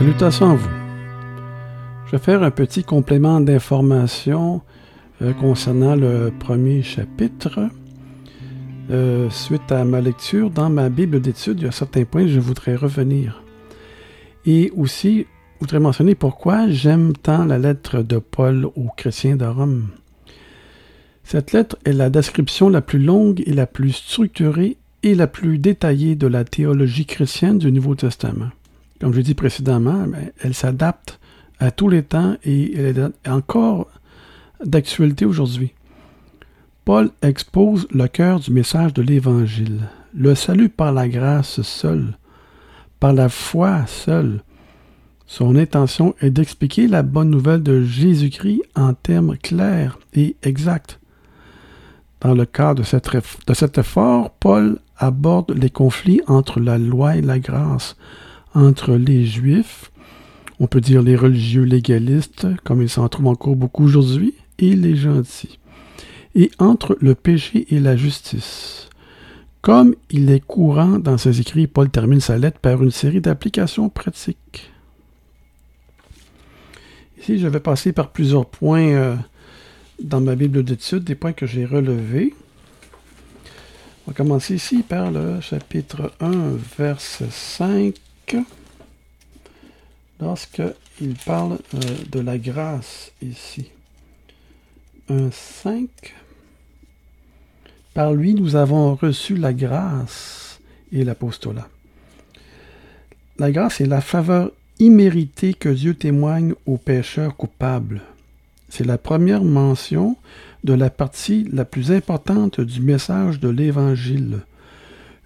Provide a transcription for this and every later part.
Salutations à vous. Je vais faire un petit complément d'information euh, concernant le premier chapitre. Euh, suite à ma lecture dans ma Bible d'études, il y a certains points que je voudrais revenir. Et aussi, je voudrais mentionner pourquoi j'aime tant la lettre de Paul aux chrétiens de Rome. Cette lettre est la description la plus longue et la plus structurée et la plus détaillée de la théologie chrétienne du Nouveau Testament. Comme je dit précédemment, ben, elle s'adapte à tous les temps et elle est encore d'actualité aujourd'hui. Paul expose le cœur du message de l'Évangile. Le salut par la grâce seule, par la foi seule. Son intention est d'expliquer la bonne nouvelle de Jésus-Christ en termes clairs et exacts. Dans le cadre de cet effort, Paul aborde les conflits entre la loi et la grâce, entre les Juifs, on peut dire les religieux légalistes, comme il s'en trouve encore beaucoup aujourd'hui, et les gentils, et entre le péché et la justice. Comme il est courant dans ses écrits, Paul termine sa lettre par une série d'applications pratiques. Ici, je vais passer par plusieurs points euh, dans ma Bible d'études, des points que j'ai relevés. On va commencer ici par le chapitre 1, verset 5 lorsqu'il parle euh, de la grâce ici. Un 5. Par lui, nous avons reçu la grâce et l'apostolat. La grâce est la faveur imméritée que Dieu témoigne aux pécheurs coupables. C'est la première mention de la partie la plus importante du message de l'Évangile.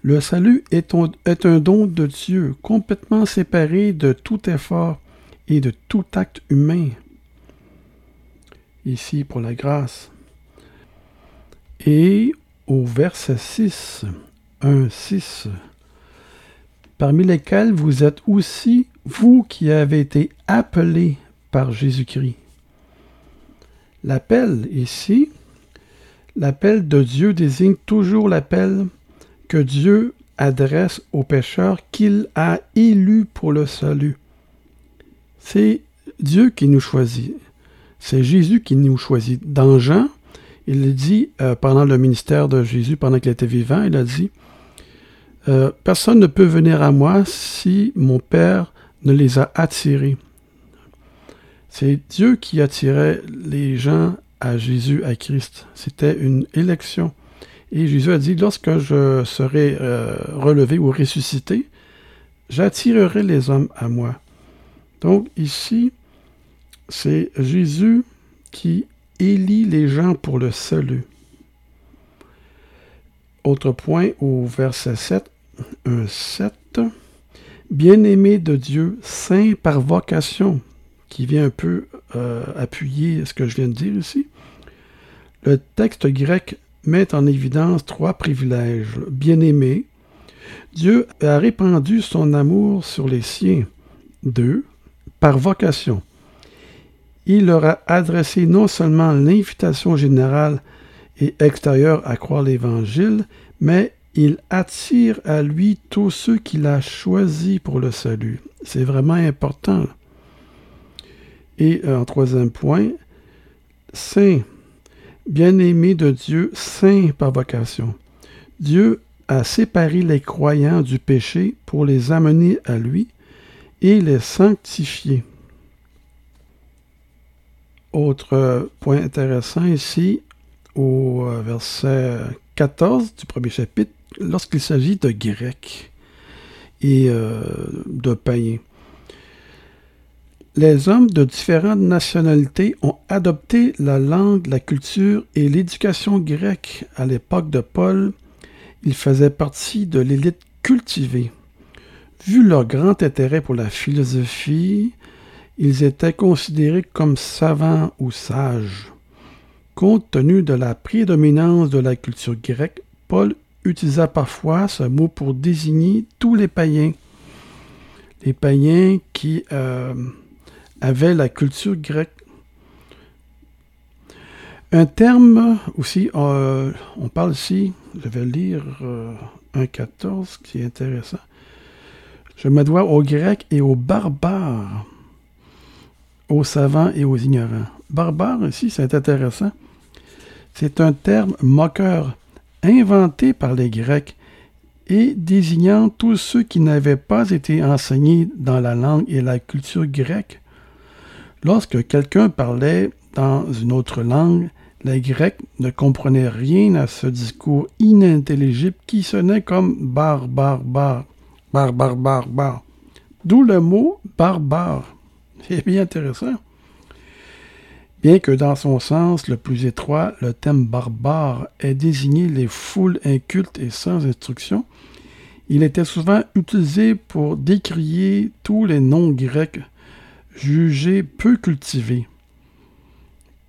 Le salut est, un don de Dieu, complètement séparé de tout effort et de tout acte humain. Ici pour la grâce. Et au verset 6, 1, 6, parmi lesquels vous êtes aussi, vous qui avez été appelés par Jésus-Christ. L'appel ici, l'appel de Dieu désigne toujours l'appel que Dieu adresse aux pécheurs qu'il a élus pour le salut. C'est Dieu qui nous choisit. C'est Jésus qui nous choisit. Dans Jean, il dit, euh, pendant le ministère de Jésus, pendant qu'il était vivant, il a dit, euh, Personne ne peut venir à moi si mon Père ne les a attirés. C'est Dieu qui attirait les gens à Jésus, à Christ. C'était une élection. Et Jésus a dit, lorsque je serai euh, relevé ou ressuscité, j'attirerai les hommes à moi. Donc ici, c'est Jésus qui élit les gens pour le salut. Autre point au verset 7, 1, 7. Bien-aimé de Dieu, saint par vocation, qui vient un peu euh, appuyer ce que je viens de dire ici. Le texte grec met en évidence trois privilèges. Bien-aimé, Dieu a répandu son amour sur les siens. Deux, par vocation. Il leur a adressé non seulement l'invitation générale et extérieure à croire l'Évangile, mais il attire à lui tous ceux qu'il a choisis pour le salut. C'est vraiment important. Et euh, en troisième point, Saint, bien-aimé de Dieu, saint par vocation. Dieu a séparé les croyants du péché pour les amener à lui et les sanctifier. Autre point intéressant ici, au euh, verset 14 du premier chapitre, lorsqu'il s'agit de Grecs et euh, de païens les hommes de différentes nationalités ont adopté la langue, la culture et l'éducation grecque à l'époque de Paul. Ils faisaient partie de l'élite cultivée. Vu leur grand intérêt pour la philosophie, ils étaient considérés comme savants ou sages. Compte tenu de la prédominance de la culture grecque, Paul utilisa parfois ce mot pour désigner tous les païens. Les païens qui euh, avait la culture grecque. Un terme aussi, euh, on parle ici, je vais lire euh, un 14 qui est intéressant. Je me dois aux Grecs et aux barbares, aux savants et aux ignorants. Barbare, ici, c'est intéressant. C'est un terme moqueur, inventé par les Grecs et désignant tous ceux qui n'avaient pas été enseignés dans la langue et la culture grecque. Lorsque quelqu'un parlait dans une autre langue, les Grecs ne comprenaient rien à ce discours inintelligible qui sonnait comme bar, bar, bar, bar, bar, bar, bar. D'où le mot barbare. C'est bien intéressant. Bien que dans son sens le plus étroit, le thème barbare ait désigné les foules incultes et sans instruction, il était souvent utilisé pour décrier tous les noms grecs jugés peu cultivés.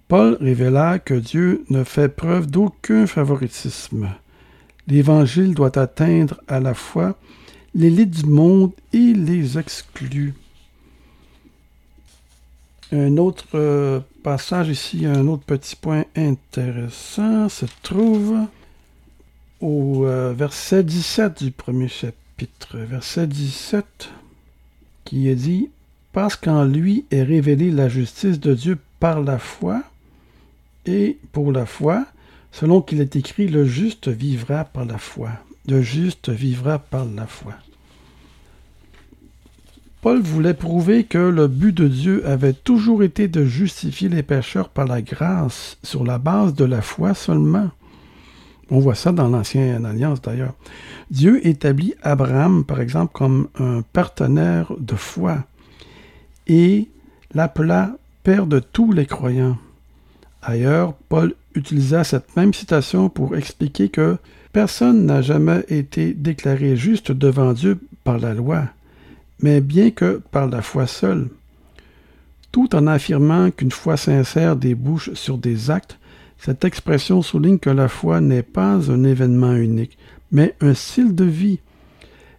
Paul révéla que Dieu ne fait preuve d'aucun favoritisme. L'Évangile doit atteindre à la fois l'élite du monde et les exclus. Un autre euh, passage ici, un autre petit point intéressant se trouve au euh, verset 17 du premier chapitre. Verset 17 qui est dit Parce qu'en lui est révélée la justice de Dieu par la foi, et pour la foi, selon qu'il est écrit, le juste vivra par la foi. Le juste vivra par la foi. Paul voulait prouver que le but de Dieu avait toujours été de justifier les pécheurs par la grâce, sur la base de la foi seulement. On voit ça dans l'Ancienne Alliance d'ailleurs. Dieu établit Abraham, par exemple, comme un partenaire de foi et l'appela Père de tous les croyants. Ailleurs, Paul utilisa cette même citation pour expliquer que personne n'a jamais été déclaré juste devant Dieu par la loi, mais bien que par la foi seule. Tout en affirmant qu'une foi sincère débouche sur des actes, cette expression souligne que la foi n'est pas un événement unique, mais un style de vie.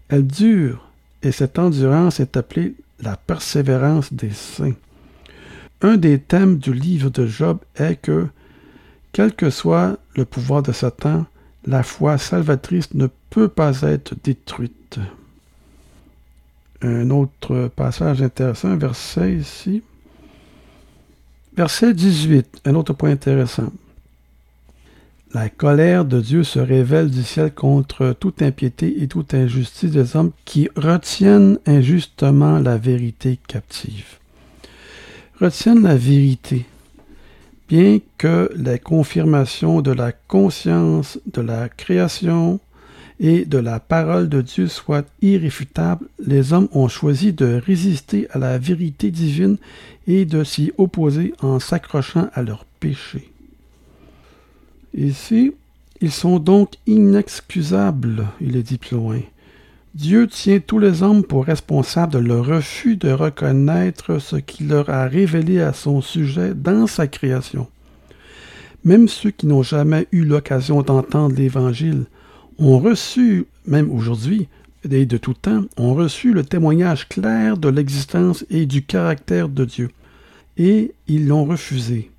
Elle dure, et cette endurance est appelée la persévérance des saints. Un des thèmes du livre de Job est que, quel que soit le pouvoir de Satan, la foi salvatrice ne peut pas être détruite. Un autre passage intéressant, verset ici. Verset 18, un autre point intéressant. La colère de Dieu se révèle du ciel contre toute impiété et toute injustice des hommes qui retiennent injustement la vérité captive. Retiennent la vérité, bien que les confirmations de la conscience de la création et de la parole de Dieu soient irréfutables, les hommes ont choisi de résister à la vérité divine et de s'y opposer en s'accrochant à leur péché. Ici, ils sont donc inexcusables, il est dit plus loin. Dieu tient tous les hommes pour responsables de leur refus de reconnaître ce qu'il leur a révélé à son sujet dans sa création. Même ceux qui n'ont jamais eu l'occasion d'entendre l'Évangile ont reçu, même aujourd'hui, et de tout temps, ont reçu le témoignage clair de l'existence et du caractère de Dieu, et ils l'ont refusé.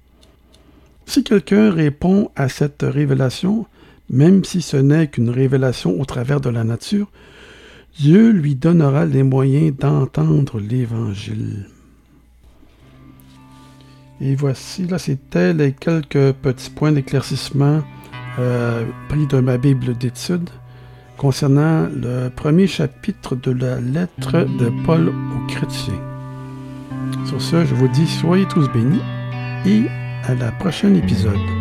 Si quelqu'un répond à cette révélation, même si ce n'est qu'une révélation au travers de la nature, Dieu lui donnera les moyens d'entendre l'Évangile. Et voici, là, c'était les quelques petits points d'éclaircissement euh, pris de ma Bible d'études concernant le premier chapitre de la lettre de Paul aux chrétiens. Sur ce, je vous dis soyez tous bénis et à la prochaine épisode.